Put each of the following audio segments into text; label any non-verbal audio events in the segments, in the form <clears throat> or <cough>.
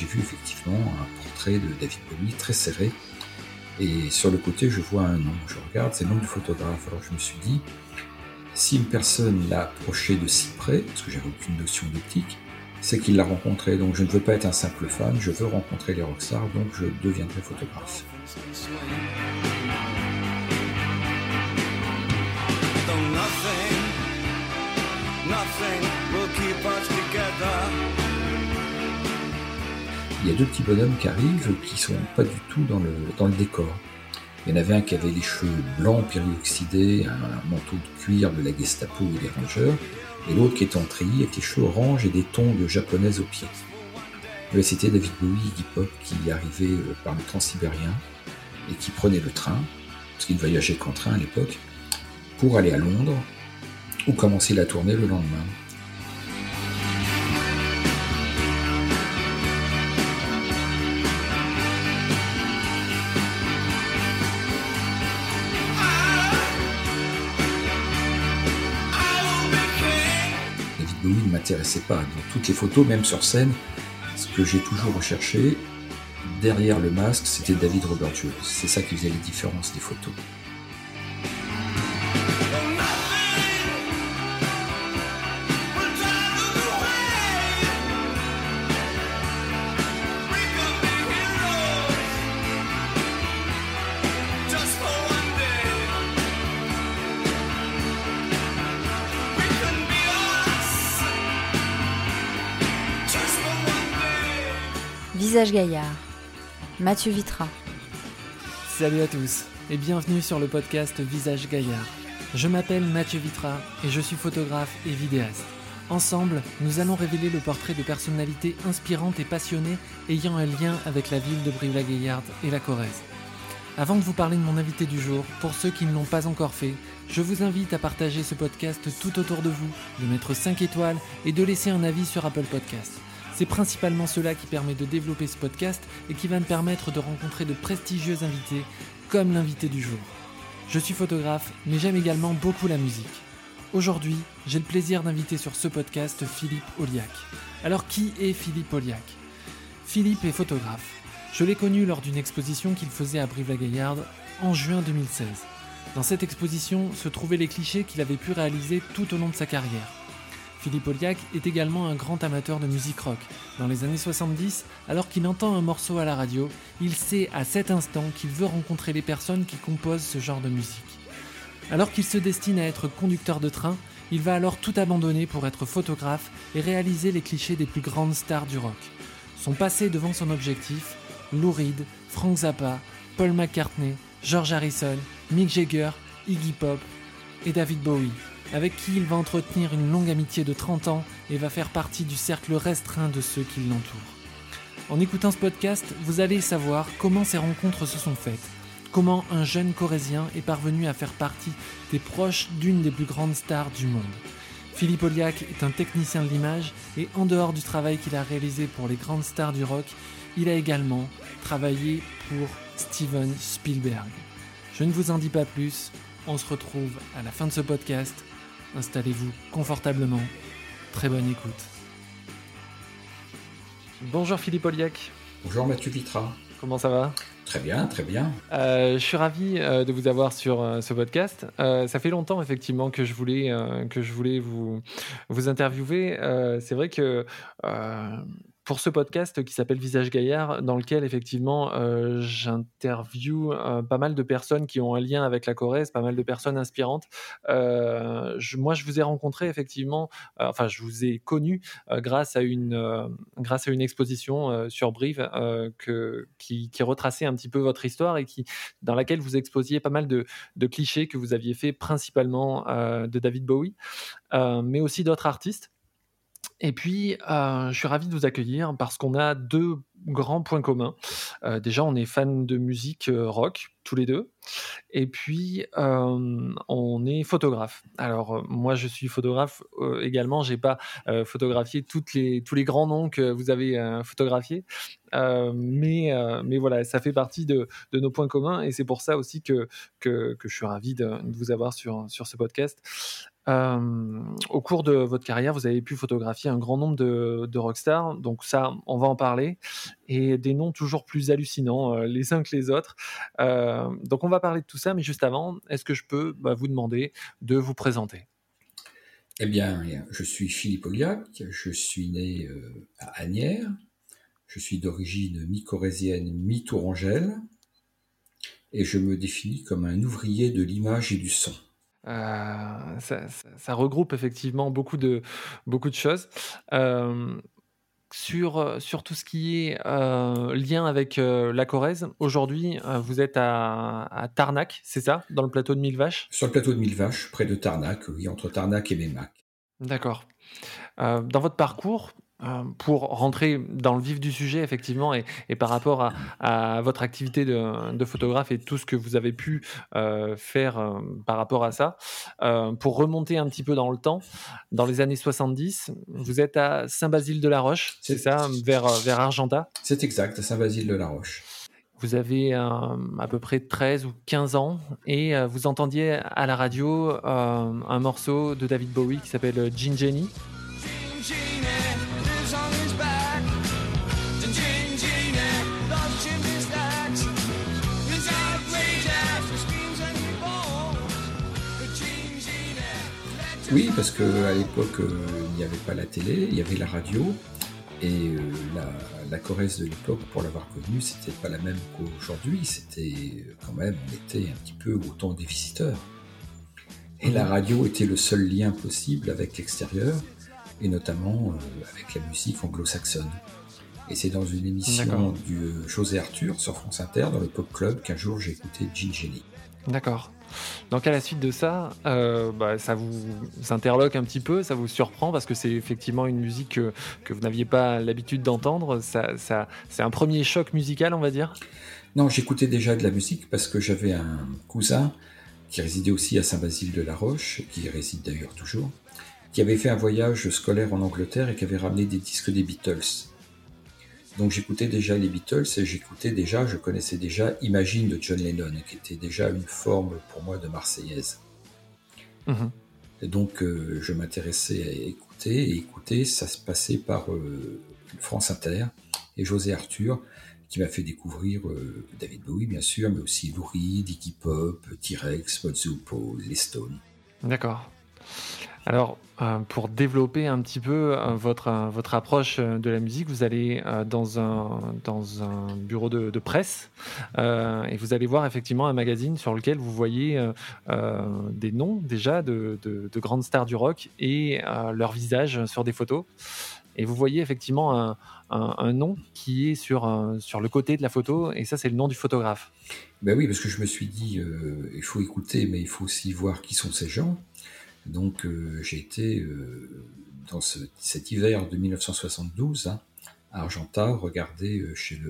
j'ai vu effectivement un portrait de David Bowie très serré. Et sur le côté, je vois un nom. Je regarde, c'est le nom du photographe. Alors je me suis dit, si une personne l'a approché de si près, parce que j'avais aucune notion d'optique, c'est qu'il l'a rencontré. Donc je ne veux pas être un simple fan, je veux rencontrer les rockstars, donc je deviendrai photographe. Il y a deux petits bonhommes qui arrivent qui sont pas du tout dans le, décor. Il y en avait un qui avait les cheveux blancs périoxydés, un manteau de cuir de la Gestapo ou des Rangers, et l'autre qui était en treillis avec les cheveux orange et des tongs japonaises aux pieds. C'était David Bowie, Iggy Pop, qui arrivait euh, par le transsibérien et qui prenait le train, parce qu'il ne voyageait qu'en train à l'époque, pour aller à Londres, ou commencer la tournée le lendemain. Pas. Dans toutes les photos, même sur scène, ce que j'ai toujours recherché, derrière le masque, c'était David Robert Jones. C'est ça qui faisait les différences des photos. Visage Gaillard, Mathieu Vitra. Salut à tous et bienvenue sur le podcast Visage Gaillard. Je m'appelle Mathieu Vitra et je suis photographe et vidéaste. Ensemble, nous allons révéler le portrait de personnalités inspirantes et passionnées ayant un lien avec la ville de Brive-la-Gaillarde et la Corrèze. Avant de vous parler de mon invité du jour, pour ceux qui ne l'ont pas encore fait, je vous invite à partager ce podcast tout autour de vous, de mettre 5 étoiles et de laisser un avis sur Apple Podcasts. C'est principalement cela qui permet de développer ce podcast et qui va me permettre de rencontrer de prestigieux invités comme l'invité du jour. Je suis photographe, mais j'aime également beaucoup la musique. Aujourd'hui, j'ai le plaisir d'inviter sur ce podcast Philippe Oliac. Alors qui est Philippe Oliac Philippe est photographe. Je l'ai connu lors d'une exposition qu'il faisait à Brive-la-Gaillarde en juin 2016. Dans cette exposition se trouvaient les clichés qu'il avait pu réaliser tout au long de sa carrière. Philippe Oliac est également un grand amateur de musique rock. Dans les années 70, alors qu'il entend un morceau à la radio, il sait à cet instant qu'il veut rencontrer les personnes qui composent ce genre de musique. Alors qu'il se destine à être conducteur de train, il va alors tout abandonner pour être photographe et réaliser les clichés des plus grandes stars du rock. Son passé devant son objectif, Lou Reed, Frank Zappa, Paul McCartney, George Harrison, Mick Jagger, Iggy Pop et David Bowie avec qui il va entretenir une longue amitié de 30 ans et va faire partie du cercle restreint de ceux qui l'entourent. En écoutant ce podcast, vous allez savoir comment ces rencontres se sont faites, comment un jeune corésien est parvenu à faire partie des proches d'une des plus grandes stars du monde. Philippe Oliac est un technicien de l'image et en dehors du travail qu'il a réalisé pour les grandes stars du rock, il a également travaillé pour Steven Spielberg. Je ne vous en dis pas plus, on se retrouve à la fin de ce podcast Installez-vous confortablement. Très bonne écoute. Bonjour Philippe Oliac. Bonjour Mathieu Vitra. Comment ça va? Très bien, très bien. Euh, je suis ravi euh, de vous avoir sur euh, ce podcast. ça fait longtemps effectivement que je voulais que je voulais vous vous interviewer. C'est vrai que pour ce podcast qui s'appelle Visage Gaillard, dans lequel effectivement euh, j'interviewe euh, pas mal de personnes qui ont un lien avec la Corrèze, pas mal de personnes inspirantes. Euh, moi, je vous ai rencontré effectivement, enfin, je vous ai connu grâce à une grâce à une exposition sur Brive qui, qui, retraçait un petit peu votre histoire et qui dans laquelle vous exposiez pas mal de clichés que vous aviez fait principalement de David Bowie, mais aussi d'autres artistes. Et puis, euh, je suis ravi de vous accueillir parce qu'on a deux grands points communs. Euh, déjà, on est fan de musique euh, rock, tous les deux. Et puis, on est photographe. Alors, moi, je suis photographe également. J'ai pas photographié toutes les, tous les grands noms que vous avez photographiés. mais, mais voilà, ça fait partie de, de, nos points communs. Et c'est pour ça aussi que, que, que je suis ravi de, de vous avoir sur, sur ce podcast. Au cours de votre carrière, vous avez pu photographier un grand nombre de, rockstars, donc ça, on va en parler, et des noms toujours plus hallucinants les uns que les autres. donc on va parler de tout ça, mais juste avant, est-ce que je peux bah, vous demander de vous présenter? Eh bien, je suis Philippe Oliac, je suis né à Agnières, je suis d'origine mi-corésienne, mi-tourangelle, et je me définis comme un ouvrier de l'image et du son. Euh, ça, regroupe effectivement beaucoup de, beaucoup de choses. Euh, sur, sur tout ce qui est euh, lien avec la Corrèze, aujourd'hui, vous êtes à, à Tarnac, c'est ça, dans le plateau de Mille Vaches? Sur le plateau de Mille Vaches, près de Tarnac, oui, entre Tarnac et Mémac. D'accord. dans votre parcours, euh, pour rentrer dans le vif du sujet, effectivement, et, par rapport à, votre activité de, photographe et tout ce que vous avez pu euh, faire euh, par rapport à ça, pour remonter un petit peu dans le temps, dans les années 70, vous êtes à Saint-Basile-de-la-Roche, c'est ça, vers, vers Argenta? C'est exact, à Saint-Basile-de-la-Roche. Vous avez à peu près 13 ou 15 ans et vous entendiez à la radio un morceau de David Bowie qui s'appelle Gin Jenny. Oui, parce qu'à l'époque, euh, il n'y avait pas la télé, il y avait la radio. Et euh, la, Corrèze de l'époque, pour l'avoir connue, c'était pas la même qu'aujourd'hui. C'était quand même, on était un petit peu autant des visiteurs. Et la radio était le seul lien possible avec l'extérieur, et notamment euh, avec la musique anglo-saxonne. Et c'est dans une émission du José Arthur sur France Inter, dans le Pop Club, qu'un jour j'ai écouté Gin Jenny. D'accord. Donc à la suite de ça, euh, bah, ça vous interloque un petit peu, ça vous surprend parce que c'est effectivement une musique que, vous n'aviez pas l'habitude d'entendre. Ça, c'est un premier choc musical, on va dire? Non, j'écoutais déjà de la musique parce que j'avais un cousin qui résidait aussi à Saint-Basile-de-la-Roche, qui réside d'ailleurs toujours, qui avait fait un voyage scolaire en Angleterre et qui avait ramené des disques des Beatles. Donc j'écoutais déjà les Beatles et j'écoutais déjà, je connaissais déjà Imagine de John Lennon, qui était déjà une forme pour moi de Marseillaise. Mhm. Et donc euh, je m'intéressais à écouter, et écouter, ça se passait par euh, France Inter et José Arthur, qui m'a fait découvrir euh, David Bowie bien sûr, mais aussi Lou Reed, Iggy Pop, T-Rex, Mozzupo, les Stones. D'accord. Alors, pour développer un petit peu euh, votre, euh, votre approche de la musique, vous allez dans, un, dans un bureau de, presse et vous allez voir effectivement un magazine sur lequel vous voyez des noms déjà de, de, grandes stars du rock et leur visage sur des photos. Et vous voyez effectivement un, un, nom qui est sur, sur le côté de la photo, et ça, c'est le nom du photographe. Ben oui, parce que je me suis dit, il faut écouter, mais il faut aussi voir qui sont ces gens. Donc euh, j'ai été euh, dans cet hiver de 1972 hein, à Argenta regarder euh, chez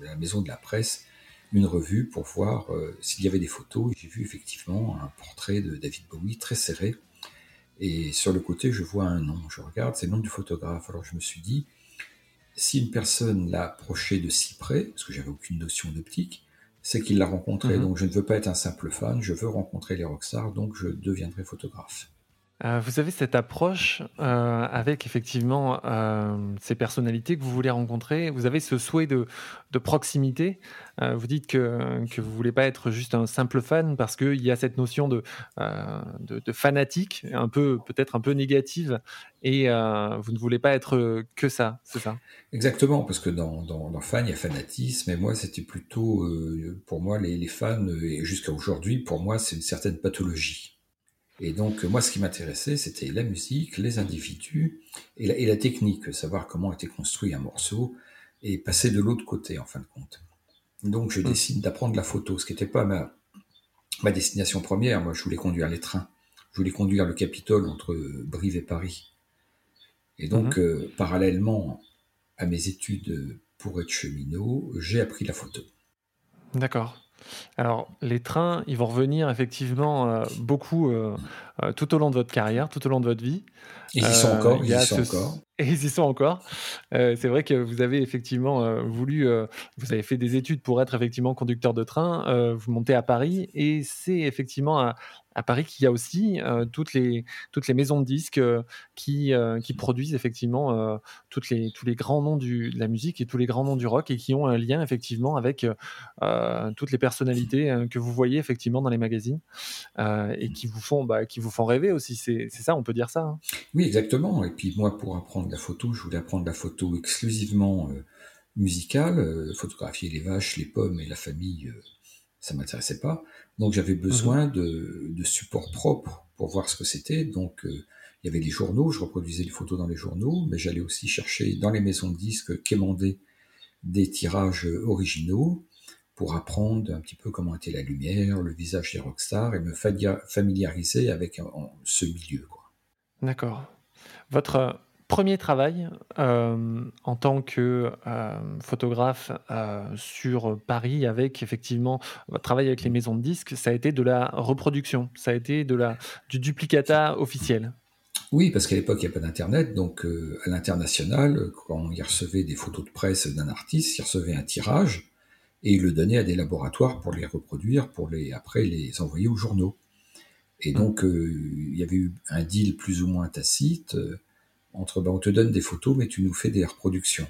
la maison de la presse une revue pour voir s'il y avait des photos. J'ai vu effectivement un portrait de David Bowie très serré. Et sur le côté, je vois un nom. Je regarde, c'est le nom du photographe. Alors je me suis dit, si une personne l'a approché de si près, parce que j'avais aucune notion d'optique, c'est qu'il l'a rencontré. Mhm. Donc je ne veux pas être un simple fan, je veux rencontrer les rockstars, donc je deviendrai photographe. Euh, vous avez cette approche euh, avec effectivement euh, ces personnalités que vous voulez rencontrer. Vous avez ce souhait de, proximité. vous dites que, vous voulez pas être juste un simple fan parce qu'il y a cette notion de, fanatique, un peu peut-être un peu négative, et vous ne voulez pas être que ça, c'est ça? Exactement, parce que dans, dans, fan, il y a fanatisme, et moi c'était plutôt, pour moi les, les fans, et jusqu'à aujourd'hui, pour moi c'est une certaine pathologie. Et donc, moi, ce qui m'intéressait, c'était la musique, les individus et la, technique, savoir comment été construit un morceau et passer de l'autre côté, en fin de compte. Donc, je hmm. décide d'apprendre la photo, ce qui n'était pas ma, ma destination première. Moi, je voulais conduire les trains. Je voulais conduire le Capitole entre Brive et Paris. Et donc, hmm. euh, parallèlement à mes études pour être cheminot, j'ai appris la photo. D'accord. Alors, les trains, ils vont revenir effectivement euh, beaucoup euh, euh, tout au long de votre carrière, tout au long de votre vie. <laughs> ils y sont encore. Ils y sont encore. Et ils y sont encore. c'est vrai que vous avez effectivement voulu, vous avez fait des études pour être effectivement conducteur de train. vous montez à Paris et c'est effectivement à, à Paris qu'il y a aussi euh, toutes, les, toutes les maisons de disques euh, qui, euh, qui produisent effectivement toutes les, tous les grands noms du, de la musique et tous les grands noms du rock et qui ont un lien effectivement avec toutes les personnalités que vous voyez effectivement dans les magazines et qui vous font, bah, qui vous font rêver aussi. C'est ça, on peut dire ça. Hein? Oui, exactement. Et puis moi, pour apprendre la photo, je voulais apprendre la photo exclusivement musicale, photographier les vaches, les pommes et la famille ça m'intéressait pas. Donc j'avais besoin mhm. de, de supports propres pour voir ce que c'était. Donc euh, il y avait les journaux, je reproduisais les photos dans les journaux, mais j'allais aussi chercher dans les maisons de disques quémander des tirages originaux pour apprendre un petit peu comment était la lumière, le visage des rockstars et me familiariser avec euh, ce milieu. D'accord. Votre premier travail euh, en tant que euh, photographe euh, sur Paris avec effectivement votre travail avec les maisons de disques, ça a été de la reproduction, ça a été de la, du duplicata officiel. Oui, parce qu'à l'époque, il n'y a pas d'Internet. Donc, à l'international, quand il recevait des photos de presse d'un artiste, il recevait un tirage et il le donnait à des laboratoires pour les reproduire, pour les, après les envoyer aux journaux. Et donc, il y avait eu un deal plus ou moins tacite entre ben, on te donne des photos, mais tu nous fais des reproductions.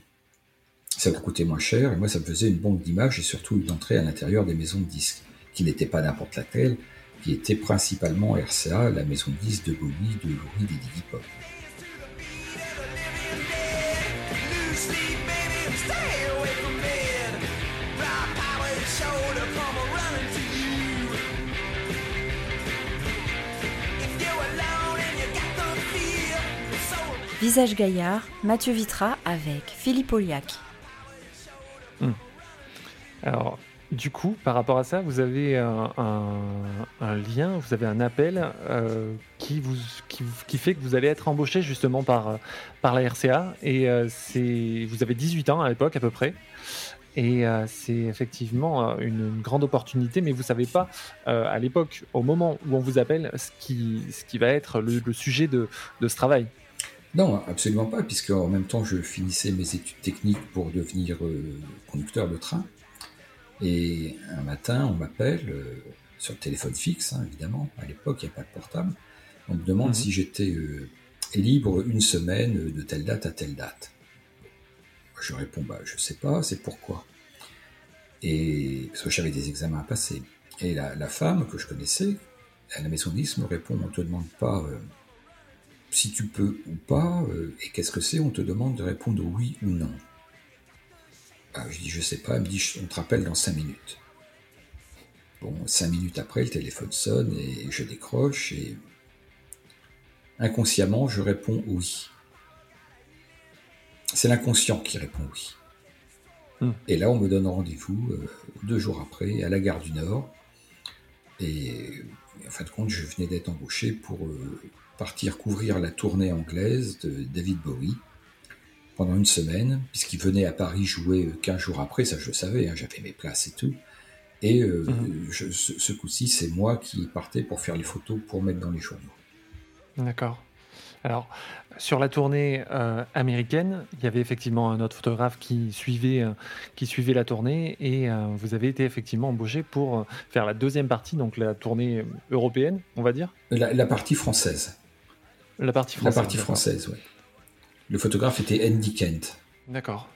Ça va coûter moins cher, et moi ça me faisait une banque d'images et surtout une entrée à l'intérieur des maisons de disques, qui n'était pas n'importe laquelle, qui était principalement RCA, la maison de disques de Bowie, de Louis, des Iggy Pop. Visage Gaillard, Mathieu Vitra avec Philippe Oliac. Hmm. Alors, du coup, par rapport à ça, vous avez un, lien, vous avez un appel euh, qui, vous, qui, fait que vous allez être embauché justement par, la RCA. Et euh, vous avez 18 ans à l'époque à peu près. Et euh, c'est effectivement une, grande opportunité, mais vous ne savez pas à l'époque, au moment où on vous appelle, ce qui, va être le, sujet de ce travail. Non, absolument pas, puisque en même temps, je finissais mes études techniques pour devenir euh, conducteur de train. Et un matin, on m'appelle euh, sur le téléphone fixe, hein, évidemment. À l'époque, il n'y a pas de portable. On me demande mhm. si j'étais euh, libre une semaine de telle date à telle date. Je réponds, bah, je sais pas, c'est pourquoi. Et parce que j'avais des examens à passer. Et la, la, femme que je connaissais à la maison 10 me répond, on ne te demande pas si tu peux ou pas, euh, et qu'est-ce que c'est On te demande de répondre oui ou non. Ah, je dis je sais pas, elle me dit on te rappelle dans cinq minutes. Bon, cinq minutes après, le téléphone sonne et je décroche et inconsciemment, je réponds oui. C'est l'inconscient qui répond oui. Hmm. Et là, on me donne rendez-vous euh, deux jours après à la gare du Nord. Et en fin de compte, je venais d'être embauché pour euh, partir couvrir la tournée anglaise de David Bowie pendant une semaine, puisqu'il venait à Paris jouer 15 jours après, ça je le savais, hein, j'avais mes places et tout. Et euh, mhm. ce, coup-ci, c'est moi qui partais pour faire les photos pour mettre dans les journaux. D'accord. Alors, sur la tournée euh, américaine, il y avait effectivement un autre photographe qui suivait, euh, qui suivait la tournée et vous avez été effectivement embauché pour faire la deuxième partie, donc la tournée européenne, on va dire? La partie française. La partie française. La partie française, oui. Le photographe était Andy Kent. D'accord.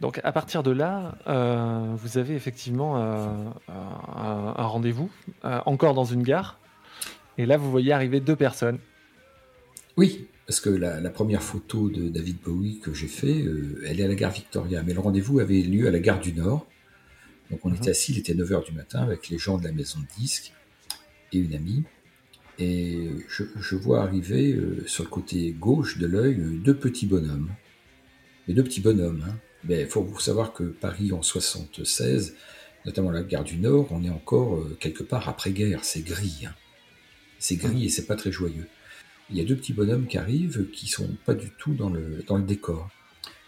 Donc à partir de là, euh, vous avez effectivement euh, un, rendez-vous, euh, encore dans une gare, et là vous voyez arriver deux personnes. Oui, parce que la, première photo de David Bowie que j'ai fait, elle est à la gare Victoria, mais le rendez-vous avait lieu à la gare du Nord. Donc on mhm. était assis, il était 9h du matin avec les gens de la maison de disques et une amie. Et je, vois arriver euh, sur le côté gauche de l'œil euh, deux petits bonhommes. Mais deux petits bonhommes. Hein. Mais il faut savoir que Paris en 76, notamment la gare du Nord, on est encore euh, quelque part après-guerre. C'est gris. Hein. C'est gris et c'est pas très joyeux. Il y a deux petits bonhommes qui arrivent qui sont pas du tout dans le, dans le décor.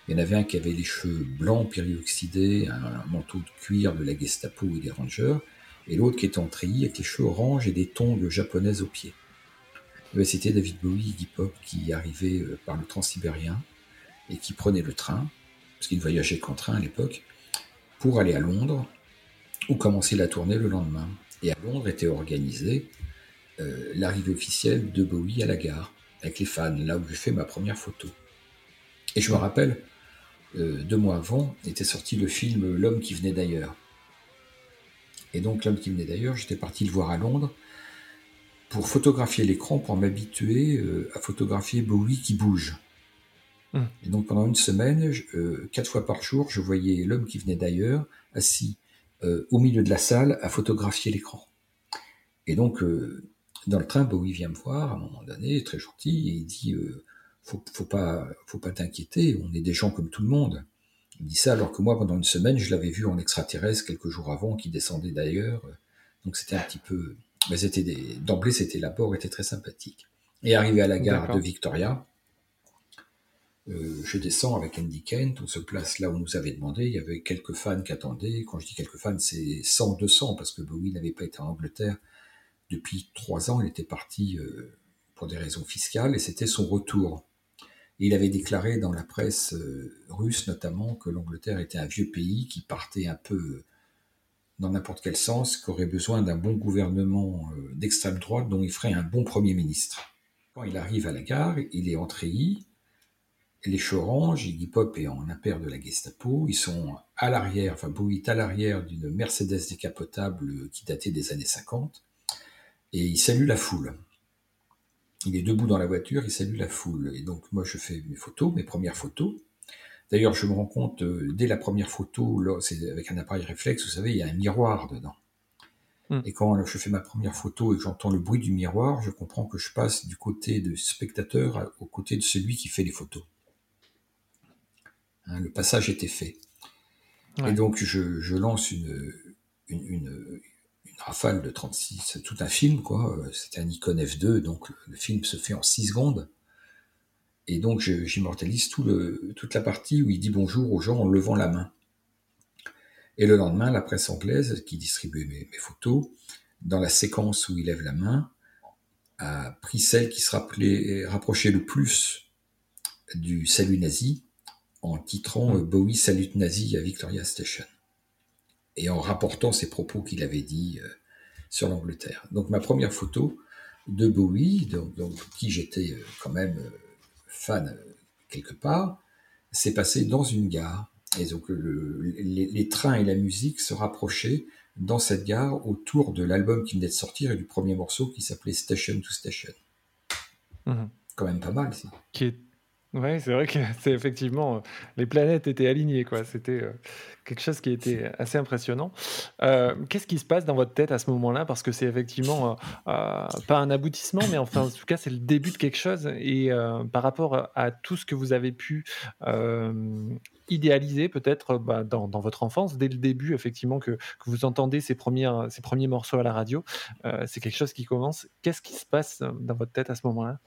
Il y en avait un qui avait les cheveux blancs périoxydés, un, manteau de cuir de la Gestapo et des Rangers, et l'autre qui est en treillis avec les cheveux orange et des tongs japonaises aux pieds. ben, c'était David Bowie, Iggy Pop, qui arrivait euh, par le transsibérien et qui prenait le train, parce qu'il ne voyageait qu'en train à l'époque, pour aller à Londres, où commencer la tournée le lendemain. Et à Londres était organisée euh, l'arrivée officielle de Bowie à la gare, avec les fans, là où j'ai fait ma première photo. Et je me rappelle, euh, deux mois avant, était sorti le film L'homme qui venait d'ailleurs. Et donc, L'homme qui venait d'ailleurs, j'étais parti le voir à Londres pour photographier l'écran, pour m'habituer euh, à photographier Bowie qui bouge. Hum. Et donc, pendant une semaine, euh, quatre fois par jour, je voyais l'homme qui venait d'ailleurs, assis au milieu de la salle, à photographier l'écran. Et donc, dans le train, Bowie vient me voir à un moment donné, très gentil, et il dit faut, faut pas, faut pas t'inquiéter, on est des gens comme tout le monde. Il dit ça alors que moi, pendant une semaine, je l'avais vu en extraterrestre quelques jours avant, qui descendait d'ailleurs. Donc c'était un petit peu, mais c'était des, d'emblée, c'était l'apport était très sympathique. Et arrivé à la gare de Victoria, euh, je descends avec Andy Kent, on se place là où on nous avait demandé, il y avait quelques fans qui attendaient. Quand je dis quelques fans, c'est 100, 200, parce que Bowie n'avait pas été en Angleterre depuis trois ans, il était parti euh, pour des raisons fiscales, et c'était son retour il avait déclaré dans la presse euh, russe notamment que l'Angleterre était un vieux pays qui partait un peu euh, dans n'importe quel sens, qui aurait besoin d'un bon gouvernement euh, d'extrême droite dont il ferait un bon Premier ministre. Quand il arrive à la gare, il est en les Chorange, Iggy Pop est en impair de la Gestapo, ils sont à l'arrière, enfin Bowie à l'arrière d'une Mercedes décapotable qui datait des années 50, et il salue la foule. Il est debout dans la voiture, il salue la foule. Et donc moi je fais mes photos, mes premières photos. D'ailleurs, je me rends compte euh, dès la première photo, c'est avec un appareil réflexe, vous savez, il y a un miroir dedans. Hmm. Et quand je fais ma première photo et que j'entends le bruit du miroir, je comprends que je passe du côté du spectateur au côté de celui qui fait les photos. Hein, le passage était fait. Et donc je, lance une, une, rafale de 36, c'est tout un film, quoi. C'était un Nikon F2, donc le film se fait en 6 secondes. Et donc j'immortalise tout toute la partie où il dit bonjour aux gens en levant la main. Et le lendemain, la presse anglaise, qui distribuait mes, photos, dans la séquence où il lève la main, a pris celle qui se rappelait, rapprochait le plus du salut nazi en titrant mmh. Bowie salute nazi à Victoria Station et en rapportant ces propos qu'il avait dit euh, sur l'Angleterre. Donc ma première photo de Bowie, donc, qui j'étais euh, quand même euh, fan quelque part, s'est passée dans une gare. Et donc les, trains et la musique se rapprochaient dans cette gare autour de l'album qui venait de sortir et du premier morceau qui s'appelait Station to Station. Mmh. Quand même pas mal ça. Qui oui, c'est vrai que <laughs> c'est effectivement, euh, les planètes étaient alignées, quoi. C'était euh, quelque chose qui était assez impressionnant. Euh, qu'est-ce qui se passe dans votre tête à ce moment-là? Parce que c'est effectivement pas un aboutissement, mais enfin, en tout cas, c'est le début de quelque chose. Et par rapport à tout ce que vous avez pu idéaliser, peut-être bah, dans, votre enfance, dès le début, effectivement, que, que vous entendez ces, premières, ces premiers morceaux à la radio, c'est quelque chose qui commence. Qu'est-ce qui se passe dans votre tête à ce moment-là?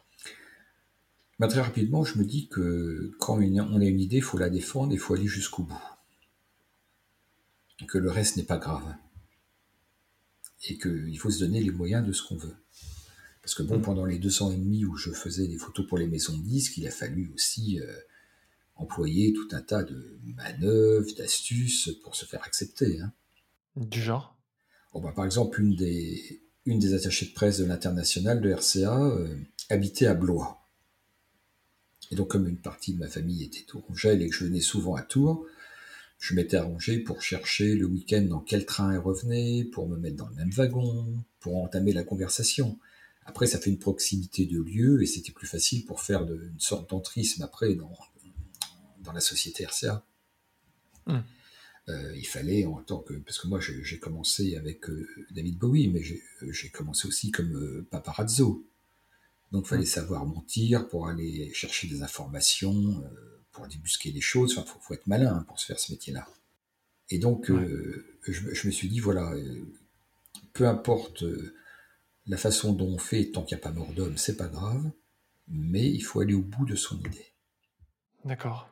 Bah, très rapidement, je me dis que quand on a une idée, il faut la défendre, il faut aller jusqu'au bout. Que le reste n'est pas grave. Et qu'il faut se donner les moyens de ce qu'on veut. Parce que bon, mm. pendant les deux ans et demi où je faisais des photos pour les maisons de disques, il a fallu aussi euh, employer tout un tas de manœuvres, d'astuces pour se faire accepter. Hein. Du genre? Bah, Par exemple, une des, une des attachées de presse de l'international de RCA euh, habitait à Blois. Et donc, comme une partie de ma famille était tourangelle et que je venais souvent à Tours, je m'étais arrangé pour chercher le week-end dans quel train elle revenait, pour me mettre dans le même wagon, pour entamer la conversation. Après, ça fait une proximité de lieu et c'était plus facile pour faire une sorte d'entrisme après dans, dans la société RCA. Hum. Euh, il fallait en tant que parce que moi j'ai commencé avec euh, David Bowie, mais j'ai commencé aussi comme euh, paparazzo. Donc, il fallait mm. savoir mentir pour aller chercher des informations, euh, pour débusquer des choses. Enfin, faut, faut être malin hein, pour se faire ce métier-là. Et donc, euh, je, me suis dit, voilà, euh, peu importe la façon dont on fait, tant qu'il n'y a pas mort d'homme, c'est pas grave, mais il faut aller au bout de son idée. D'accord.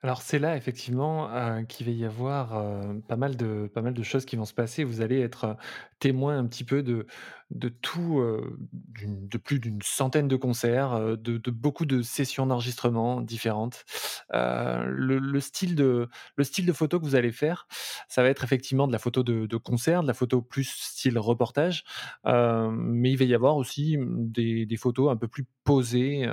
Alors c'est là effectivement, qu'il va y avoir, pas mal de pas mal de choses qui vont se passer. Vous allez être, témoin un petit peu de de tout, de plus d'une centaine de concerts, de beaucoup de sessions d'enregistrement différentes. Le le style de le style de photo que vous allez faire, ça va être effectivement de la photo de concert, de la photo plus style reportage, mais il va y avoir aussi, mmh, des photos un peu plus posées,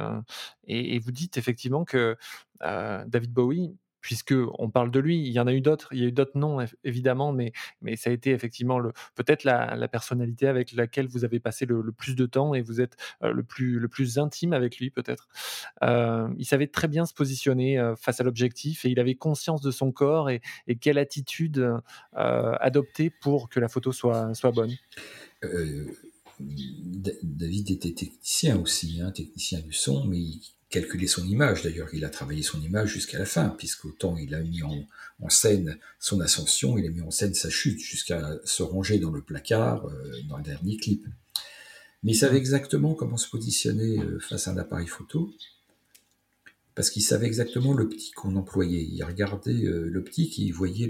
et vous dites effectivement que David Bowie, puisque on parle de lui, il y en a eu d'autres, il y a eu d'autres noms év évidemment, mais ça a été effectivement peut-être la personnalité avec laquelle vous avez passé le plus de temps et vous êtes, heu, le plus le plus intime avec lui peut-être. Heu, il savait très bien se positionner, heu, face à l'objectif et il avait conscience de son corps et quelle attitude, adopter pour que la photo soit bonne. Euh, David était technicien aussi, hein, technicien du son, mais il calculait son image. D'ailleurs, il a travaillé son image jusqu'à la fin, puisqu'autant il a mis en, scène son ascension, il a mis en scène sa chute, jusqu'à se ranger dans le placard euh, dans le dernier clip. Mais il savait exactement comment se positionner euh, face à un appareil photo, parce qu'il savait exactement l'optique qu'on employait. Il regardait euh, l'optique et il voyait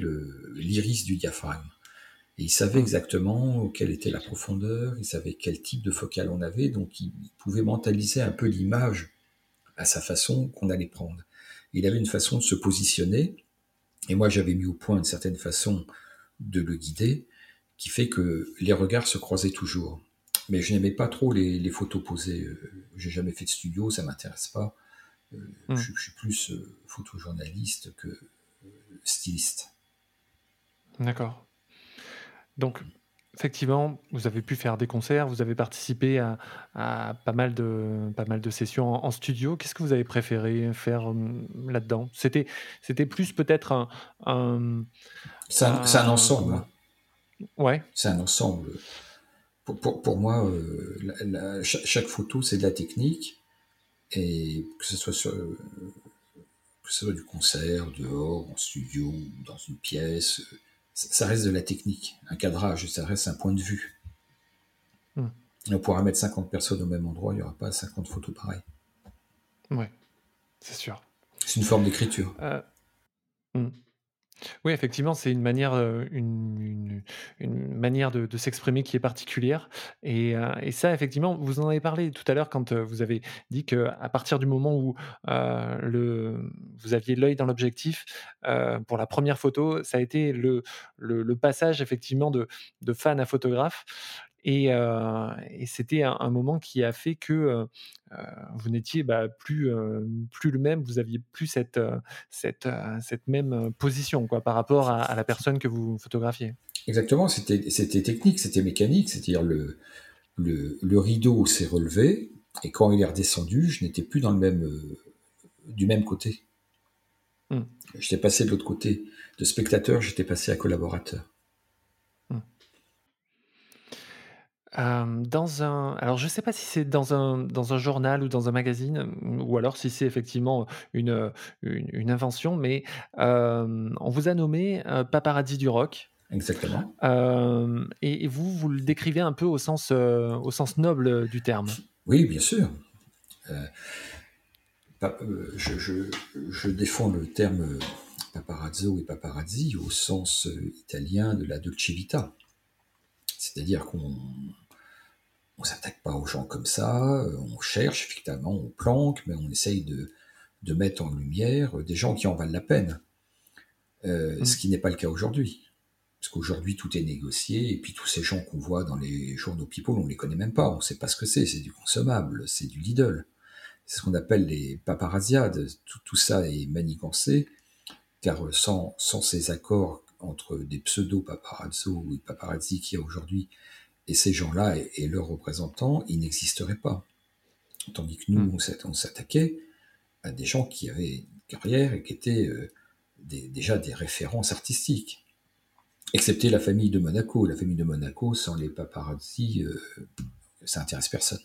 l'iris du diaphragme. Et il savait exactement quelle était la profondeur, il savait quel type de focale on avait, donc il pouvait mentaliser un peu l'image à sa façon qu'on allait prendre. Il avait une façon de se positionner, et moi j'avais mis au point une certaine façon de le guider, qui fait que les regards se croisaient toujours. Mais je n'aimais pas trop les, photos posées. Euh, j'ai jamais fait de studio, ça m'intéresse pas. Euh, hmm. je, suis plus euh, photojournaliste que styliste. D'accord. Donc, effectivement, vous avez pu faire des concerts, vous avez participé à, pas, mal de, pas mal de sessions en, studio. Qu'est-ce que vous avez préféré faire hum, là-dedans? C'était c'était plus peut-être un. c'est un, ensemble. Hein. Ouais. C'est un ensemble. Pour, pour, moi, euh, chaque, photo, c'est de la technique. Et que ce soit sur, que ce soit du concert, dehors, en studio, dans une pièce, ça reste de la technique, un cadrage, ça reste un point de vue. Hmm. On pourra mettre 50 personnes au même endroit, il n'y aura pas 50 photos pareilles. Oui, c'est sûr. C'est une forme d'écriture. Euh, hmm. Oui, effectivement, c'est une manière, une, manière de, s'exprimer qui est particulière. Et, ça, effectivement, vous en avez parlé tout à l'heure quand vous avez dit qu'à partir du moment où le, vous aviez l'œil dans l'objectif, pour la première photo, ça a été le, passage effectivement de fan à photographe. Et, c'était un, moment qui a fait que vous n'étiez bah, plus, plus le même, vous aviez plus cette, cette, cette même position quoi, par rapport à, la personne que vous photographiez. Exactement, c'était technique, c'était mécanique, c'est-à-dire le, le, rideau s'est relevé et quand il est redescendu, je n'étais plus dans le même, du même côté. Mmh. J'étais passé de l'autre côté. De spectateur, j'étais passé à collaborateur. Dans un alors je sais pas si c'est dans un dans un journal ou dans un magazine, ou alors si c'est effectivement une, une invention, mais on vous a nommé, paparazzi du rock. Exactement. et vous, vous le décrivez un peu au sens, au sens noble, du terme? Oui, bien sûr. Euh, je je défends le terme, paparazzo et paparazzi au sens, italien de la dolce vita. C'est-à-dire qu'on on s'attaque pas aux gens comme ça, euh, on cherche, effectivement, on planque, mais on essaye de, de mettre en lumière des gens qui en valent la peine. Euh, mm. Ce qui n'est pas le cas aujourd'hui. Parce qu'aujourd'hui, tout est négocié, et puis tous ces gens qu'on voit dans les journaux People, on les connaît même pas, on sait pas ce que c'est, c'est du consommable, c'est du Lidl. C'est ce qu'on appelle les paparazziades. Tout, tout ça est manigancé, car sans, sans ces accords entre des pseudo-paparazzo ou paparazzi qu'il y a aujourd'hui et ces gens-là et, leurs représentants, ils n'existeraient pas. Tandis que nous, hmm. on s'attaquait à des gens qui avaient une carrière et qui étaient euh, déjà des références artistiques. Excepté la famille de Monaco. La famille de Monaco, sans les paparazzi, euh, ça intéresse personne.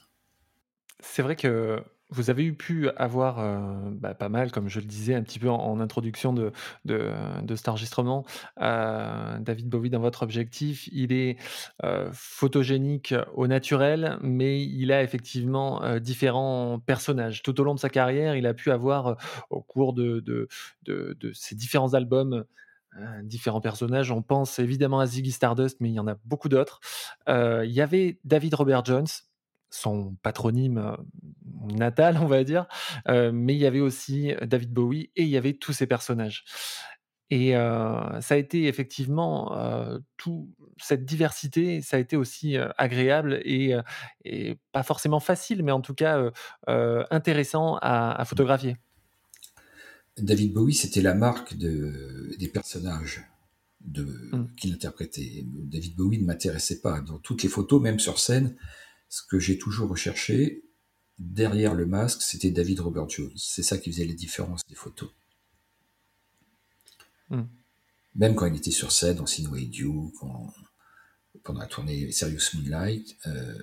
C'est vrai que vous avez pu avoir euh, bah, pas mal, comme je le disais un petit peu en, introduction de, de, cet enregistrement, euh, David Bowie dans votre objectif, il est euh, photogénique au naturel, mais il a effectivement différents personnages. Tout au long de sa carrière, il a pu avoir au cours de, de, de ses différents albums différents personnages. On pense évidemment à Ziggy Stardust, mais il y en a beaucoup d'autres. il y avait David Robert Jones, son patronyme natal, on va dire. mais il y avait aussi David Bowie et il y avait tous ces personnages. Et ça a été effectivement tout cette diversité, ça a été aussi agréable et, pas forcément facile, mais en tout cas intéressant à, photographier. David Bowie, c'était la marque de, des personnages de, mmh. qu'il interprétait. David Bowie ne m'intéressait pas. Dans toutes les photos, même sur scène, ce que j'ai toujours recherché, derrière le masque, c'était David Robert Jones. C'est ça qui faisait la différence des photos. Hmm. Même quand il était sur scène dans Sinway Dew, pendant la tournée Serious Moonlight, euh,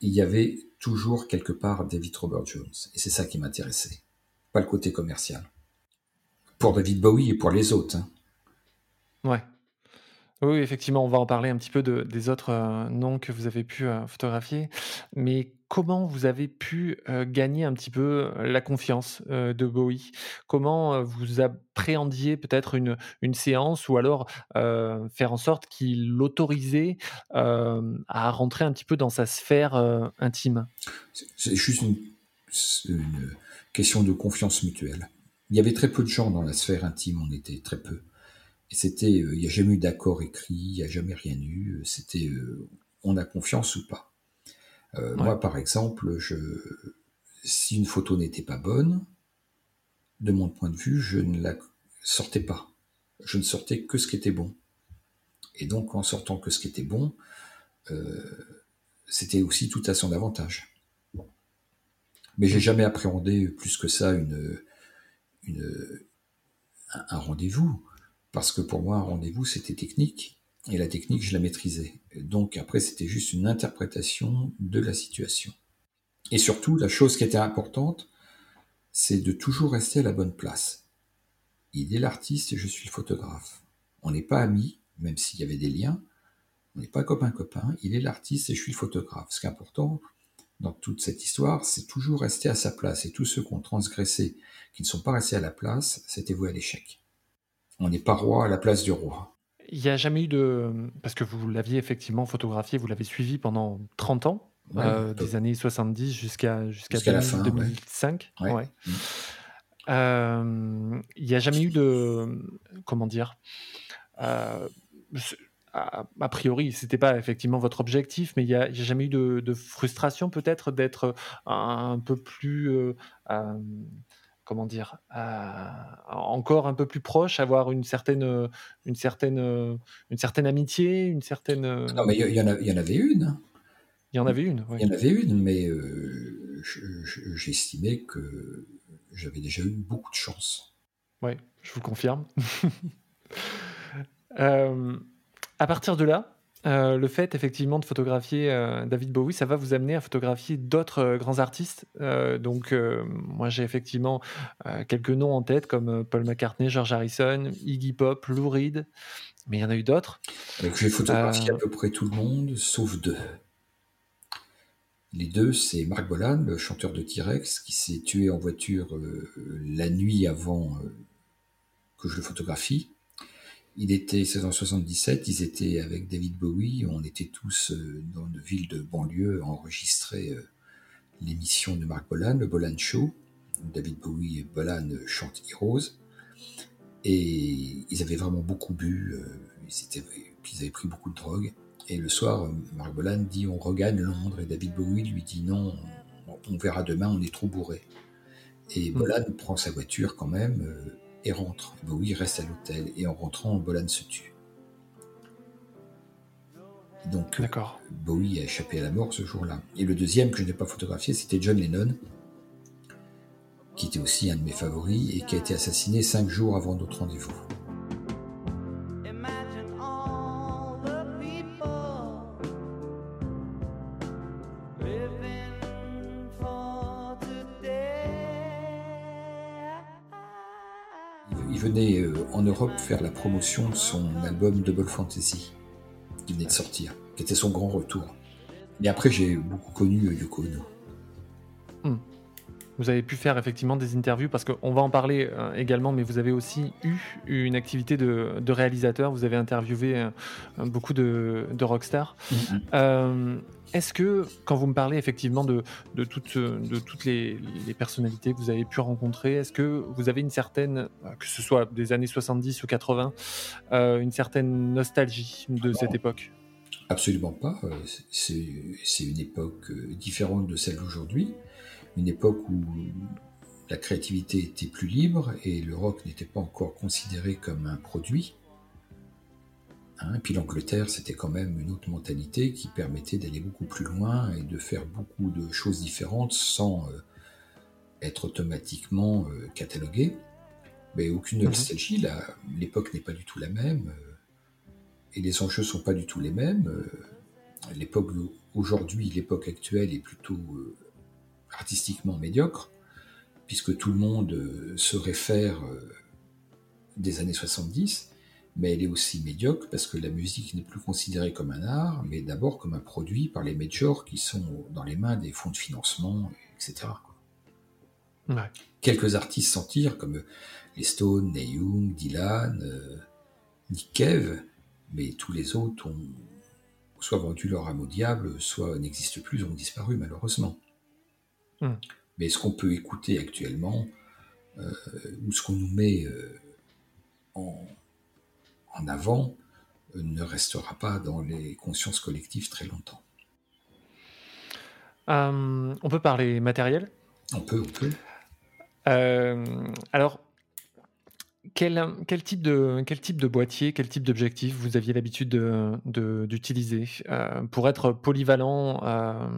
il y avait toujours quelque part David Robert Jones. Et c'est ça qui m'intéressait, pas le côté commercial. Pour David Bowie et pour les autres. Hein. Ouais. Oui, effectivement, on va en parler un petit peu de, des autres euh, noms que vous avez pu euh, photographier. Mais comment vous avez pu gagner un petit peu la confiance de Bowie? Comment vous appréhendiez peut-être une, séance ou alors faire en sorte qu'il l'autorisait à rentrer un petit peu dans sa sphère intime? C'est juste une, question de confiance mutuelle. Il y avait très peu de gens dans la sphère intime, on était très peu c'était, il n'y a jamais eu d'accord écrit, il n'y a jamais rien eu. C'était, on a confiance ou pas. Euh, moi, par exemple, je, si une photo n'était pas bonne, de mon point de vue, je ne la sortais pas. Je ne sortais que ce qui était bon. Et donc, en sortant que ce qui était bon, c'était aussi tout à son avantage. Mais j'ai jamais appréhendé plus que ça une, une un rendez-vous. Parce que pour moi, un rendez-vous, c'était technique. Et la technique, je la maîtrisais. Donc après, c'était juste une interprétation de la situation. Et surtout, la chose qui était importante, c'est de toujours rester à la bonne place. Il est l'artiste et je suis le photographe. On n'est pas amis, même s'il y avait des liens. On n'est pas copain-copain. Il est l'artiste et je suis le photographe. Ce qui est important dans toute cette histoire, c'est toujours rester à sa place. Et tous ceux qui ont transgressé, qui ne sont pas restés à la place, c'était voué à l'échec. On n'est pas roi à la place du roi. Il n'y a jamais eu de... Parce que vous l'aviez effectivement photographié, vous l'avez suivi pendant 30 ans, euh, des années 70 jusqu'à jusqu'à 2005. Ouais. Mm. Euh, il n'y a jamais eu de... Comment dire euh, a, priori, ce n'était pas effectivement votre objectif, mais il n'y a, jamais eu de, frustration peut-être d'être un, peu plus comment dire, encore un peu plus proche, avoir une certaine, une certaine, une certaine amitié, une certaine. Non, mais il y, en avait une. Il y en avait une. Il y en avait une, mais euh, j'estimais que j'avais déjà eu beaucoup de chance. Oui, je vous confirme. <laughs> Euh, à partir de là, euh, le fait effectivement de photographier euh, David Bowie, ça va vous amener à photographier d'autres euh, grands artistes. donc moi j'ai effectivement quelques noms en tête comme Paul McCartney, George Harrison, Iggy Pop, Lou Reed, mais il y en a eu d'autres. J'ai photographié à peu près tout le monde, sauf deux. Les deux, c'est Marc Bolan, le chanteur de T-Rex, qui s'est tué en voiture la nuit avant que je le photographie. Il était 1677, ils étaient avec David Bowie, on était tous euh, dans une ville de banlieue à enregistrer euh, l'émission de Marc Bolan, le Bolan Show. David Bowie et Bolan chantent Heroes. Et ils avaient vraiment beaucoup bu, euh, ils, ils avaient pris beaucoup de drogue. Et le soir, Marc Bolan dit on regagne Londres. Et David Bowie lui dit non, on, verra demain, on est trop bourré. Et hmm. Bolan prend sa voiture quand même et rentre. Bowie reste à l'hôtel et en rentrant, Bolan se tue. Donc Bowie a échappé à la mort ce jour-là. Et le deuxième que je n'ai pas photographié, c'était John Lennon, qui était aussi un de mes favoris et qui a été assassiné cinq jours avant notre rendez-vous. Europe faire la promotion de son album Double Fantasy, qui venait de sortir, qui était son grand retour. Et après, j'ai beaucoup connu Yoko Ono. Hmm. Vous avez pu faire effectivement des interviews parce qu'on va en parler euh, également, mais vous avez aussi eu une activité de, réalisateur. Vous avez interviewé euh, beaucoup de, rockstars. Mm-hmm. Est-ce que, quand vous me parlez effectivement de, toutes, de toutes les, personnalités que vous avez pu rencontrer, est-ce que vous avez une certaine, que ce soit des années 70 ou 80, une certaine nostalgie de cette époque? Absolument pas. C'est une époque différente de celle d'aujourd'hui une époque où la créativité était plus libre et le rock n'était pas encore considéré comme un produit. Hein, puis l'Angleterre, c'était quand même une autre mentalité qui permettait d'aller beaucoup plus loin et de faire beaucoup de choses différentes sans euh, être automatiquement euh, catalogué. Mais aucune mhm. nostalgie, l'époque n'est pas du tout la même euh, et les enjeux sont pas du tout les mêmes. l'époque aujourd'hui, l'époque actuelle est plutôt artistiquement médiocre, puisque tout le monde euh, se réfère euh, des années 70, mais elle est aussi médiocre parce que la musique n'est plus considérée comme un art, mais d'abord comme un produit par les majors qui sont dans les mains des fonds de financement, etc. Quelques artistes s'en tirent, comme les Stones, Neil Young, Dylan, euh, Nick Cave, mais tous les autres ont soit vendu leur âme au diable, soit n'existent plus, ont disparu malheureusement. Hmm. Mais ce qu'on peut écouter actuellement, euh, ou ce qu'on nous met euh, en, avant, euh, ne restera pas dans les consciences collectives très longtemps. on peut parler matériel? On peut, on peut. alors, quel, quel, type de, quel type de boîtier, quel type d'objectif vous aviez l'habitude d'utiliser de, euh, Pour être polyvalent, euh,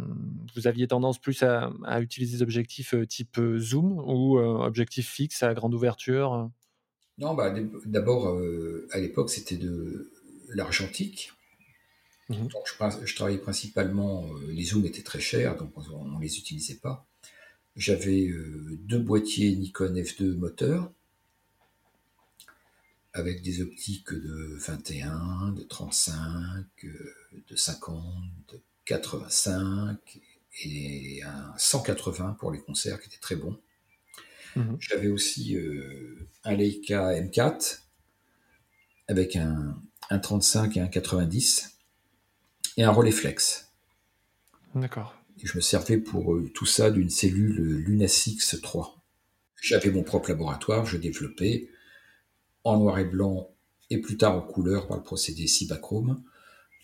vous aviez tendance plus à, utiliser des objectifs euh, type zoom ou objectifs fixes à grande ouverture? Non, bah, d'abord, à l'époque, c'était de l'argentique. Mmh je, je, travaillais principalement, les zooms étaient très chers, donc on ne les utilisait pas. J'avais deux boîtiers Nikon F2 moteur avec des optiques de 21, de 35, de 50, de 85 et un 180 pour les concerts qui était très bon. Mhm. J'avais aussi euh, un Leica M4 avec un, 35 et un 90 et un relais flex. D'accord. Je me servais pour euh, tout ça d'une cellule Lunasix 3. J'avais mon propre laboratoire, je développais en noir et blanc et plus tard en couleur par le procédé Cibachrome.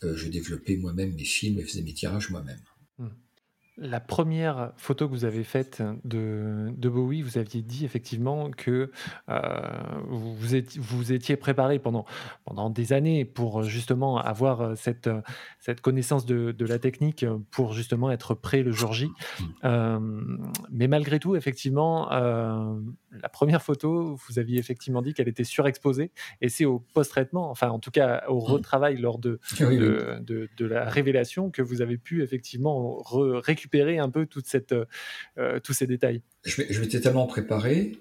Euh, je développais moi-même mes films et faisais mes tirages moi-même. Hmm. La première photo que vous avez faite de, Bowie, vous aviez dit effectivement que euh, vous, étiez, vous étiez préparé pendant, pendant des années pour justement avoir cette, cette connaissance de, la technique pour justement être prêt le jour J. Euh, mais malgré tout, effectivement, euh, la première photo, vous aviez effectivement dit qu'elle était surexposée et c'est au post-traitement, enfin en tout cas au mm. retravail lors de, de, de, la révélation que vous avez pu effectivement récupérer récupérer un peu toute cette, euh, tous ces détails Je, m'étais tellement préparé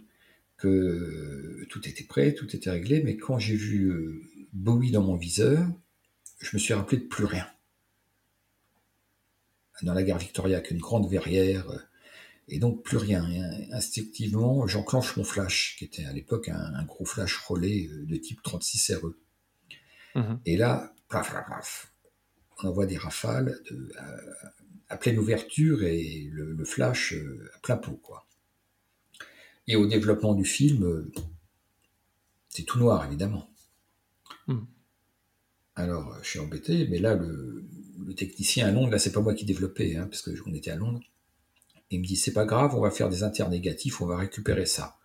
que tout était prêt, tout était réglé, mais quand j'ai vu euh, Bowie dans mon viseur, je me suis rappelé de plus rien. Dans la gare Victoria, avec une grande verrière, euh, et donc plus rien. instinctivement, j'enclenche mon flash, qui était à l'époque un, gros flash relais de type 36 RE. Mhm. Et là, plaf, plaf, on envoie des rafales de, à pleine ouverture et le, flash euh, à plein pot. Quoi. Et au développement du film, euh, c'est tout noir, évidemment. Hmm. Alors, je suis embêté, mais là, le, technicien à Londres, là, c'est pas moi qui développais, hein, parce qu'on était à Londres. Il me dit, c'est pas grave, on va faire des internégatifs, on va récupérer ça.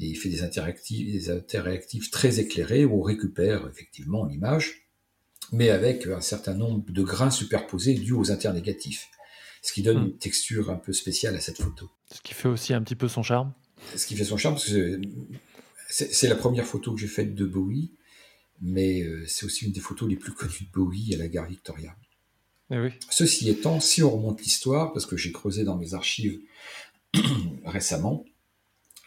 Et il fait des interactifs, des interactifs très éclairés où on récupère effectivement l'image, mais avec un certain nombre de grains superposés dus aux internégatifs ce qui donne hmm. une texture un peu spéciale à cette photo. Ce qui fait aussi un petit peu son charme. Ce qui fait son charme, parce que c'est la première photo que j'ai faite de Bowie, mais euh, c'est aussi une des photos les plus connues de Bowie à la gare Victoria. Eh oui. Ceci étant, si on remonte l'histoire, parce que j'ai creusé dans mes archives <clears throat> récemment,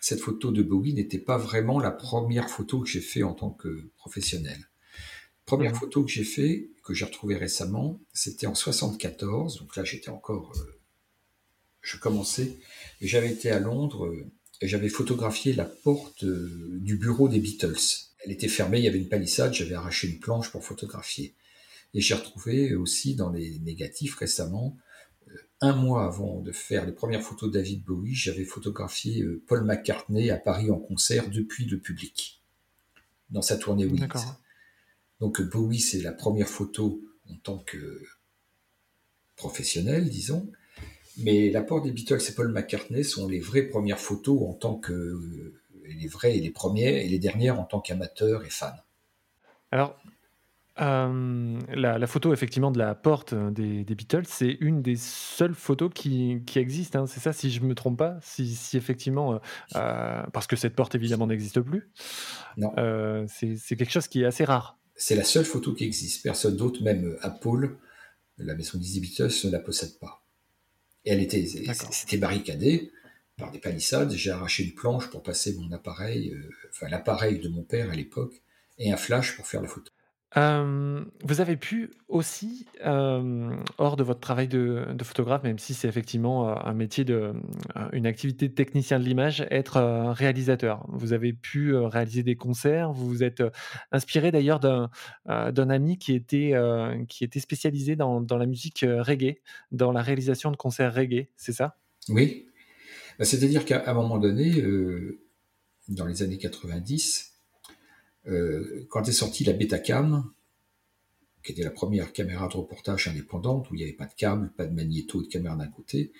cette photo de Bowie n'était pas vraiment la première photo que j'ai fait en tant que professionnel. Première Mhm. photo que j'ai fait, que j'ai retrouvée récemment, c'était en 74. Donc là, j'étais encore, euh, je commençais et j'avais été à Londres euh, et j'avais photographié la porte euh, du bureau des Beatles. Elle était fermée, il y avait une palissade, j'avais arraché une planche pour photographier. Et j'ai retrouvé aussi dans les négatifs récemment, un mois avant de faire les premières photos de David Bowie, j'avais photographié Paul McCartney à Paris en concert depuis le public, dans sa tournée Wings. D'accord. Donc Bowie, c'est la première photo en tant que professionnel, disons. Mais l'apport des Beatles et Paul McCartney sont les vraies premières photos en tant que les vraies et les premières et les dernières en tant qu'amateur et fan. Alors, euh, la, la photo effectivement de la porte euh, des, des Beatles, c'est une des seules photos qui, qui existent. hein. C'est ça, si je me trompe pas, si, si effectivement, euh, euh, parce que cette porte évidemment n'existe plus. Non. Euh, c'est quelque chose qui est assez rare. C'est la seule photo qui existe. Personne d'autre, même Apple, la maison Beatles, ne la possède pas. Et elle était, D'accord. c'était barricadé par des palissades. J'ai arraché une planche pour passer mon appareil, euh, enfin l'appareil de mon père à l'époque, et un flash pour faire la photo. Euh, vous avez pu aussi, euh, hors de votre travail de, photographe, même si c'est effectivement euh, un métier de, une activité de technicien de l'image, être réalisateur. Vous avez pu réaliser des concerts. Vous vous êtes inspiré d'ailleurs d'un ami qui était qui était spécialisé dans, la musique reggae, dans la réalisation de concerts reggae. C'est ça? Oui. Bah, C'est-à-dire qu'à un moment donné, dans les années 90, euh, quand est sortie la Betacam, qui était la première caméra de reportage indépendante, où il n'y avait pas de câble, pas de magnéto de caméra d'un côté,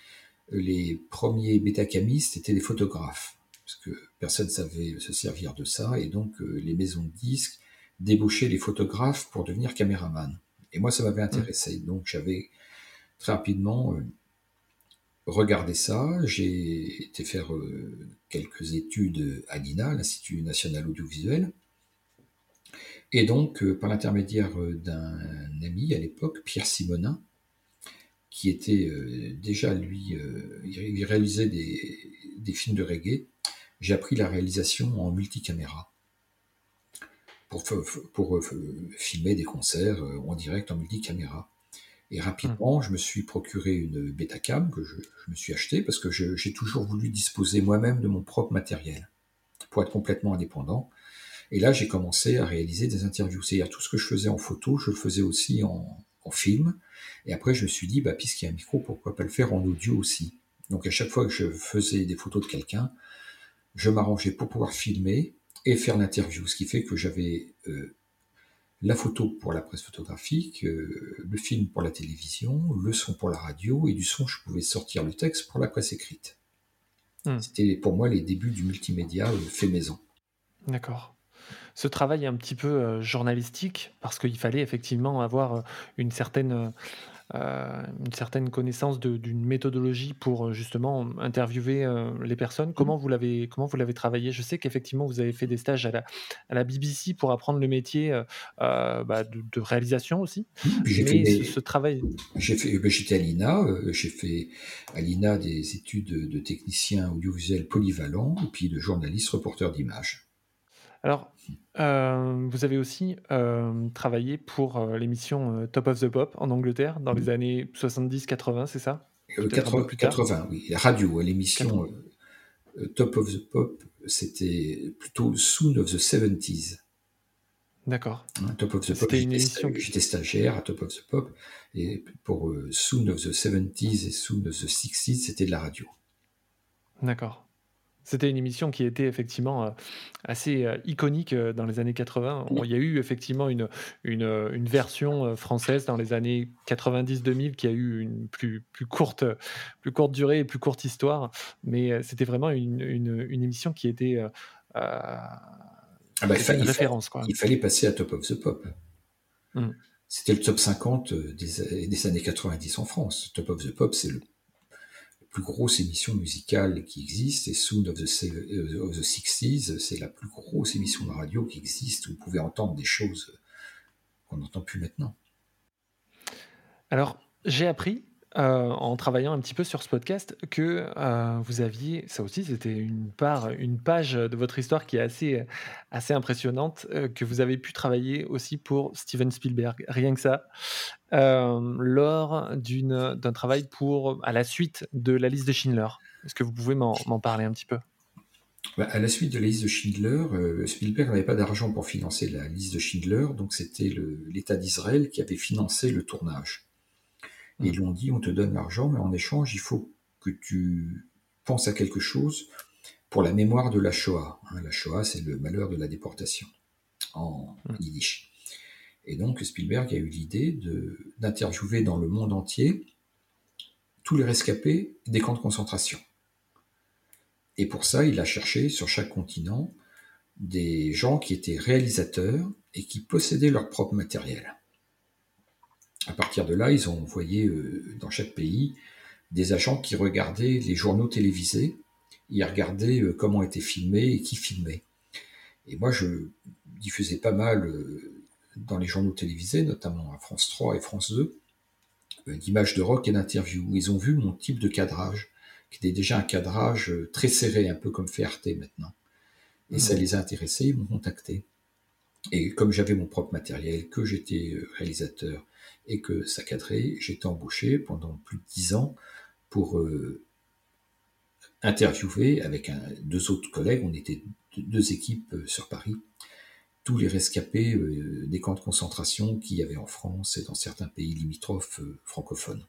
euh, les premiers bétacamistes étaient des photographes, parce que personne ne savait se servir de ça, et donc euh, les maisons de disques débauchaient les photographes pour devenir caméraman. Et moi, ça m'avait intéressé, donc j'avais très rapidement euh, regardé ça, j'ai été faire euh, quelques études à l'INA, l'Institut national audiovisuel, et donc, euh, par l'intermédiaire euh, d'un ami à l'époque, Pierre Simonin, qui était euh, déjà, lui, il réalisait des, des films de reggae, j'ai appris la réalisation en multicaméra pour, pour, filmer des concerts en direct en multicaméra. Et rapidement, je me suis procuré une Betacam que je, je me suis acheté parce que j'ai toujours voulu disposer moi-même de mon propre matériel pour être complètement indépendant. Et là, j'ai commencé à réaliser des interviews. C'est-à-dire tout ce que je faisais en photo, je le faisais aussi en, en film. Et après, je me suis dit, bah, puisqu'il y a un micro, pourquoi pas le faire en audio aussi? Donc à chaque fois que je faisais des photos de quelqu'un, je m'arrangeais pour pouvoir filmer et faire l'interview. Ce qui fait que j'avais euh, la photo pour la presse photographique, euh, le film pour la télévision, le son pour la radio, et du son, je pouvais sortir le texte pour la presse écrite. Mmh. C'était pour moi les débuts du multimédia euh, fait maison. D'accord ce travail un petit peu euh, journalistique, parce qu'il fallait effectivement avoir une certaine, euh, une certaine connaissance d'une méthodologie pour justement interviewer euh, les personnes. Comment vous l'avez comment vous l'avez travaillé? Je sais qu'effectivement vous avez fait des stages à la, à la BBC pour apprendre le métier euh, bah, de, de, réalisation aussi. J'ai Mais fait ce, ce, travail. J'ai fait, ben, j'étais à l'INA, euh, j'ai fait à l'INA des études de, de technicien audiovisuel polyvalent et puis de journaliste reporter d'images. Alors, euh, vous avez aussi euh, travaillé pour euh, l'émission Top of the Pop en Angleterre dans les années 70-80, c'est ça? 80, 80, oui. La radio, l'émission Top of the Pop, c'était plutôt Soon of the 70s. D'accord. Hein, Top of the Pop, une émission... j'étais stagiaire à Top of the Pop, et pour Soon of the 70s et Soon of the 60s, c'était de la radio. D'accord. C'était une émission qui était effectivement euh, assez euh, iconique euh, dans les années 80. Bon, il y a eu effectivement une, une, une, version française dans les années 90-2000 qui a eu une plus, plus, courte, plus courte durée et plus courte histoire. Mais c'était vraiment une, une, une, émission qui était ah bah, il une référence. Quoi. Il fallait passer à Top of the Pop. Mm. C'était le top 50 des, des, années 90 en France. Top of the Pop, c'est le plus grosse émission musicale qui existe, et Sound of the, of the 60s, c'est la plus grosse émission de radio qui existe, où vous pouvez entendre des choses qu'on n'entend plus maintenant. Alors, j'ai appris en travaillant un petit peu sur ce podcast que vous aviez, ça aussi c'était une part, une page de votre histoire qui est assez, assez impressionnante, que vous avez pu travailler aussi pour Steven Spielberg, rien que ça, lors d'un travail pour, à la suite de la liste de Schindler. Est-ce que vous pouvez m'en parler un petit peu? Bah, à la suite de la liste de Schindler, euh, Spielberg n'avait pas d'argent pour financer la liste de Schindler, donc c'était l'État d'Israël qui avait financé le tournage. Et ils lui ont dit, on te donne l'argent, mais en échange, il faut que tu penses à quelque chose pour la mémoire de la Shoah. Hein, la Shoah, c'est le malheur de la déportation en yiddish. Et donc Spielberg a eu l'idée d'interviewer dans le monde entier tous les rescapés des camps de concentration. Et pour ça, il a cherché sur chaque continent des gens qui étaient réalisateurs et qui possédaient leur propre matériel. À partir de là, ils ont envoyé euh, dans chaque pays des agents qui regardaient les journaux télévisés, ils regardaient euh, comment était filmé et qui filmait. Et moi, je diffusais pas mal euh, dans les journaux télévisés, notamment à France 3 et France 2, d'images de rock et d'interviews. Ils ont vu mon type de cadrage qui était déjà un cadrage très serré, un peu comme fait Arte maintenant. Et ça mmh. les a intéressés, ils m'ont contacté. Et comme j'avais mon propre matériel, que j'étais réalisateur et que ça cadrait, j'étais embauché pendant plus de dix ans pour euh, interviewer avec deux autres collègues, on était deux équipes sur Paris, tous les rescapés des camps de concentration qu'il y avait en France et dans certains pays limitrophes francophones.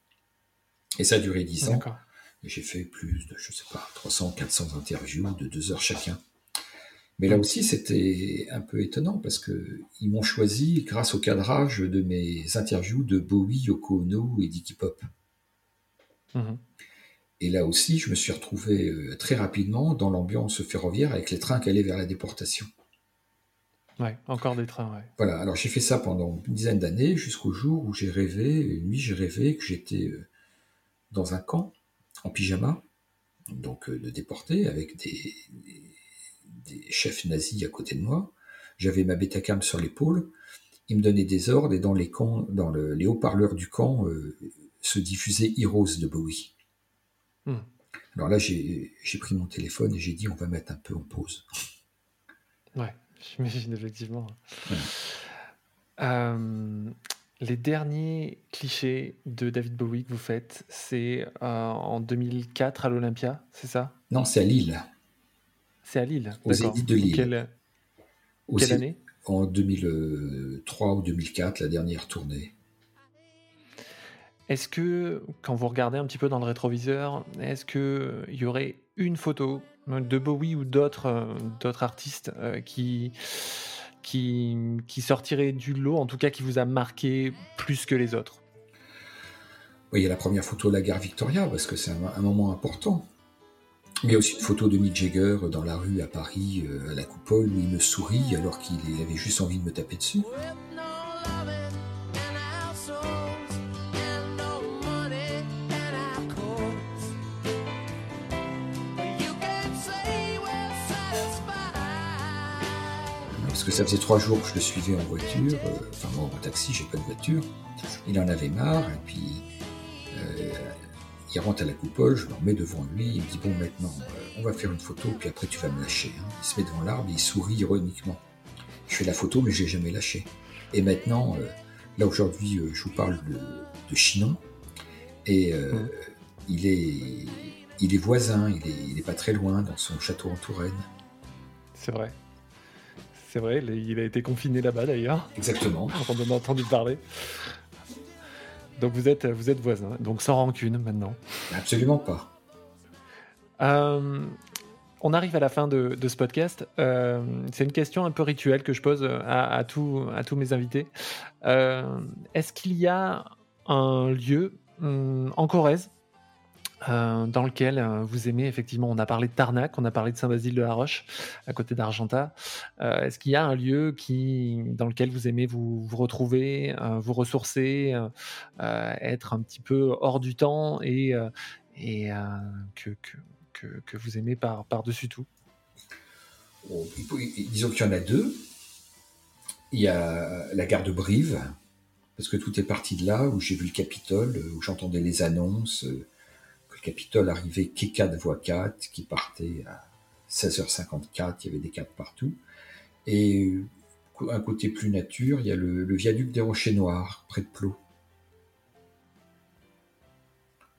Et ça a duré dix ans. Et j'ai fait plus de, je sais pas, 300, 400 interviews de deux heures chacun. Mais là aussi, c'était un peu étonnant parce que ils m'ont choisi grâce au cadrage de mes interviews de Bowie, Yoko Ono et Dicky Pop. Mhm. Et là aussi, je me suis retrouvé euh, très rapidement dans l'ambiance ferroviaire avec les trains qui allaient vers la déportation. Ouais, encore des trains, ouais. Voilà, alors j'ai fait ça pendant une dizaine d'années jusqu'au jour où j'ai rêvé, une nuit j'ai rêvé que j'étais euh, dans un camp en pyjama, donc euh, de déportés, avec des, chefs nazis à côté de moi. J'avais ma bétacam sur l'épaule. Ils me donnaient des ordres et dans les, camps, dans les haut-parleurs du camp euh, se diffusait Heroes de Bowie. Hmm. Alors là, j'ai pris mon téléphone et j'ai dit on va mettre un peu en pause. Ouais, j'imagine effectivement. Euh, les derniers clichés de David Bowie que vous faites, c'est euh, en 2004 à l'Olympia, c'est ça? Non, c'est à Lille. C'est à Lille. Aux édites de Lille. Quelle, année En 2003 ou 2004, la dernière tournée. Est-ce que, quand vous regardez un petit peu dans le rétroviseur, est-ce qu'il y aurait une photo de Bowie ou d'autres euh, artistes euh, qui qui, sortirait du lot, en tout cas qui vous a marqué plus que les autres? Oui, il y a la première photo de la gare Victoria, parce que c'est un, moment important. Il y a aussi une photo de Mick Jagger dans la rue à Paris, euh, à la coupole, où il me sourit alors qu'il avait juste envie de me taper dessus. ça faisait trois jours que je le suivais en voiture, euh, enfin moi en taxi, j'ai pas de voiture. Il en avait marre, et puis il rentre à la coupole, je me remets devant lui, il me dit bon maintenant, euh, on va faire une photo, puis après tu vas me lâcher. Hein. Il se met devant l'arbre, il sourit ironiquement. Je fais la photo, mais je l'ai jamais lâché. Et maintenant, là aujourd'hui, je vous parle de, Chinon, et il est il est voisin, il est, il est pas très loin dans son château en Touraine. C'est vrai. C'est vrai, il a été confiné là-bas d'ailleurs. Exactement. On en a entendu parler. Donc vous êtes, vous êtes voisins, donc sans rancune maintenant. Absolument pas. Euh, on arrive à la fin de, ce podcast. Euh, c'est une question un peu rituelle que je pose à, à tous mes invités. Euh, est-ce qu'il y a un lieu hum, en Corrèze euh, dans lequel euh, vous aimez effectivement. On a parlé de Tarnac, on a parlé de Saint-Basile de la Roche, à côté d'Argenta. Euh, est-ce qu'il y a un lieu qui, dans lequel vous aimez vous, retrouver, vous ressourcer, être un petit peu hors du temps et, que, vous aimez par, par-dessus tout? Disons qu'il y en a deux. Il y a la gare de Brive, parce que tout est parti de là, où j'ai vu le Capitole, où j'entendais les annonces, Capitole arrivait quai 4 voie 4, qui partait à 16h54, il y avait des cadres partout. Et un côté plus nature, il y a le, viaduc des Rochers Noirs, près de Plot.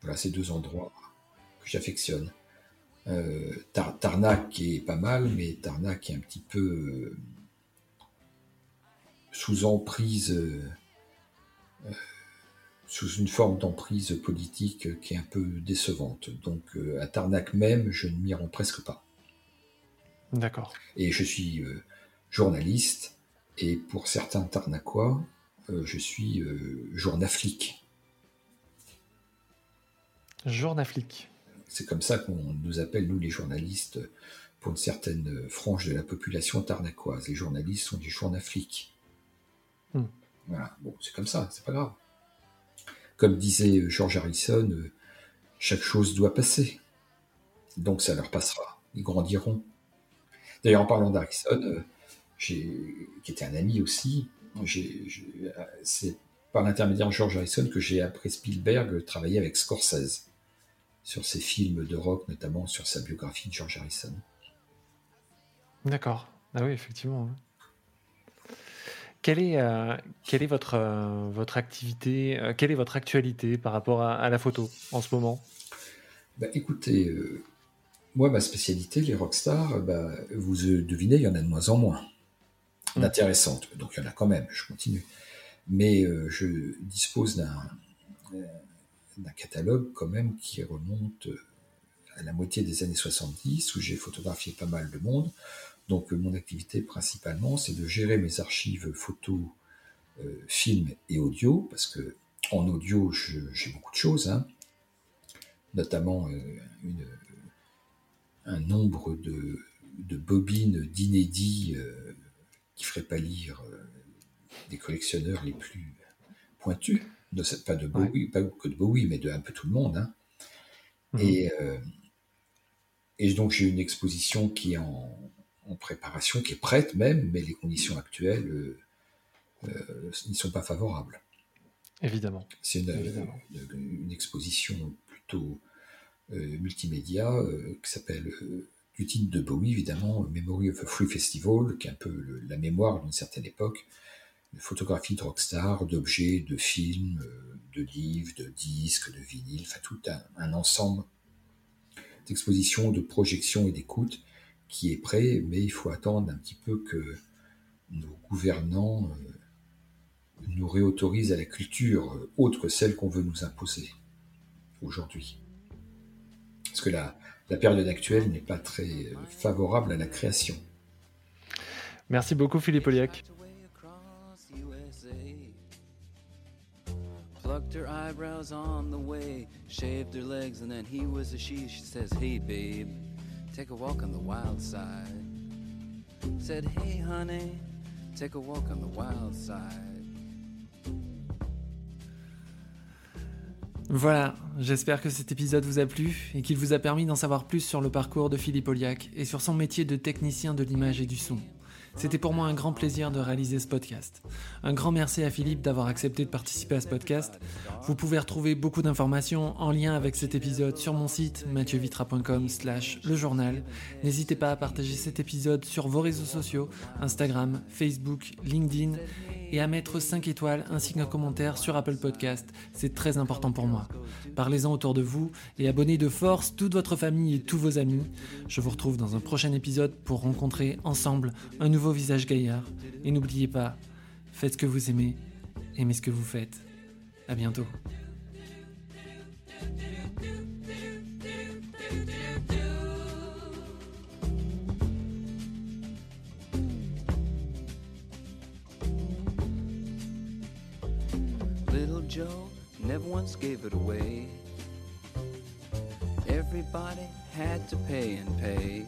Voilà ces deux endroits que j'affectionne. Euh, Tarnac est pas mal, mais Tarnac est un petit peu euh, sous emprise, euh, sous une forme d'emprise politique qui est un peu décevante. Donc à Tarnac même, je ne m'y rends presque pas. D'accord. Et je suis journaliste, et pour certains Tarnacois, je suis journaflique. Journaflique. C'est comme ça qu'on nous appelle, nous les journalistes, pour une certaine frange de la population tarnacoise. Les journalistes sont des journafliques. Hmm. Voilà, bon, c'est comme ça, c'est pas grave. Comme disait George Harrison, euh, chaque chose doit passer. Donc ça leur passera, ils grandiront. D'ailleurs, en parlant d'Harrison, euh, qui était un ami aussi, c'est par l'intermédiaire de George Harrison que j'ai, après Spielberg, travaillé avec Scorsese sur ses films de rock, notamment sur sa biographie de George Harrison. D'accord. Ah oui, effectivement. Quelle est, euh, quelle est votre, euh, votre activité, euh, quelle est votre actualité par rapport à, la photo en ce moment? Bah, Écoutez, moi, ma spécialité, les rockstars, bah, vous devinez, il y en a de moins en moins mmh. d'intéressantes. Donc il y en a quand même, je continue. Mais je dispose d'un catalogue quand même qui remonte à la moitié des années 70, où j'ai photographié pas mal de monde. Donc euh, mon activité principalement, c'est de gérer mes archives photos, euh, films et audio, parce que en audio, j'ai beaucoup de choses, hein. notamment un nombre de, bobines d'inédits qui ferait pas lire des collectionneurs les plus pointus pas de Bowie, pas que de Bowie, mais de un peu tout le monde. Hein. Mhm. Et, euh, et donc j'ai une exposition qui est en, préparation, qui est prête même, mais les conditions actuelles euh, euh ne sont pas favorables. Évidemment. C'est une, exposition plutôt euh, multimédia qui s'appelle du titre de Bowie, évidemment, Memory of a Free Festival, qui est un peu la mémoire d'une certaine époque, de photographies de rockstar, d'objets, de films, de livres, de disques, de vinyles, enfin tout un, ensemble d'expositions, de projections et d'écoutes qui est prêt, mais il faut attendre un petit peu que nos gouvernants euh, nous réautorisent à la culture euh, autre que celle qu'on veut nous imposer aujourd'hui. Parce que la, la période actuelle n'est pas très favorable à la création. Merci beaucoup Philippe Oliac. plucked her eyebrows on the way, shaved her legs, and then he was a she. She says, Hey, babe, Voilà, j'espère que cet épisode vous a plu et qu'il vous a permis d'en savoir plus sur le parcours de Philippe Oliac et sur son métier de technicien de l'image et du son. C'était pour moi un grand plaisir de réaliser ce podcast. Un grand merci à Philippe d'avoir accepté de participer à ce podcast. Vous pouvez retrouver beaucoup d'informations en lien avec cet épisode sur mon site mathieuvitra.com slash le journal. N'hésitez pas à partager cet épisode sur vos réseaux sociaux, Instagram, Facebook, LinkedIn et à mettre 5 étoiles ainsi qu'un commentaire sur Apple Podcast. C'est très important pour moi. Parlez-en autour de vous et abonnez de force toute votre famille et tous vos amis. Je vous retrouve dans un prochain épisode pour rencontrer ensemble un nouveau visage gaillard. Et n'oubliez pas, faites ce que vous aimez, aimez ce que vous faites. À bientôt. Joe never once gave it away. Everybody had to pay and pay.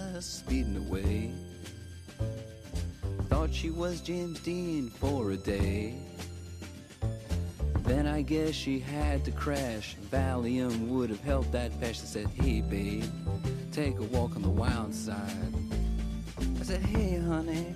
speeding away. Thought she was James Dean for a day. Then I guess she had to crash. Valium would have helped that. I said, Hey, babe, take a walk on the wild side. I said, Hey, honey,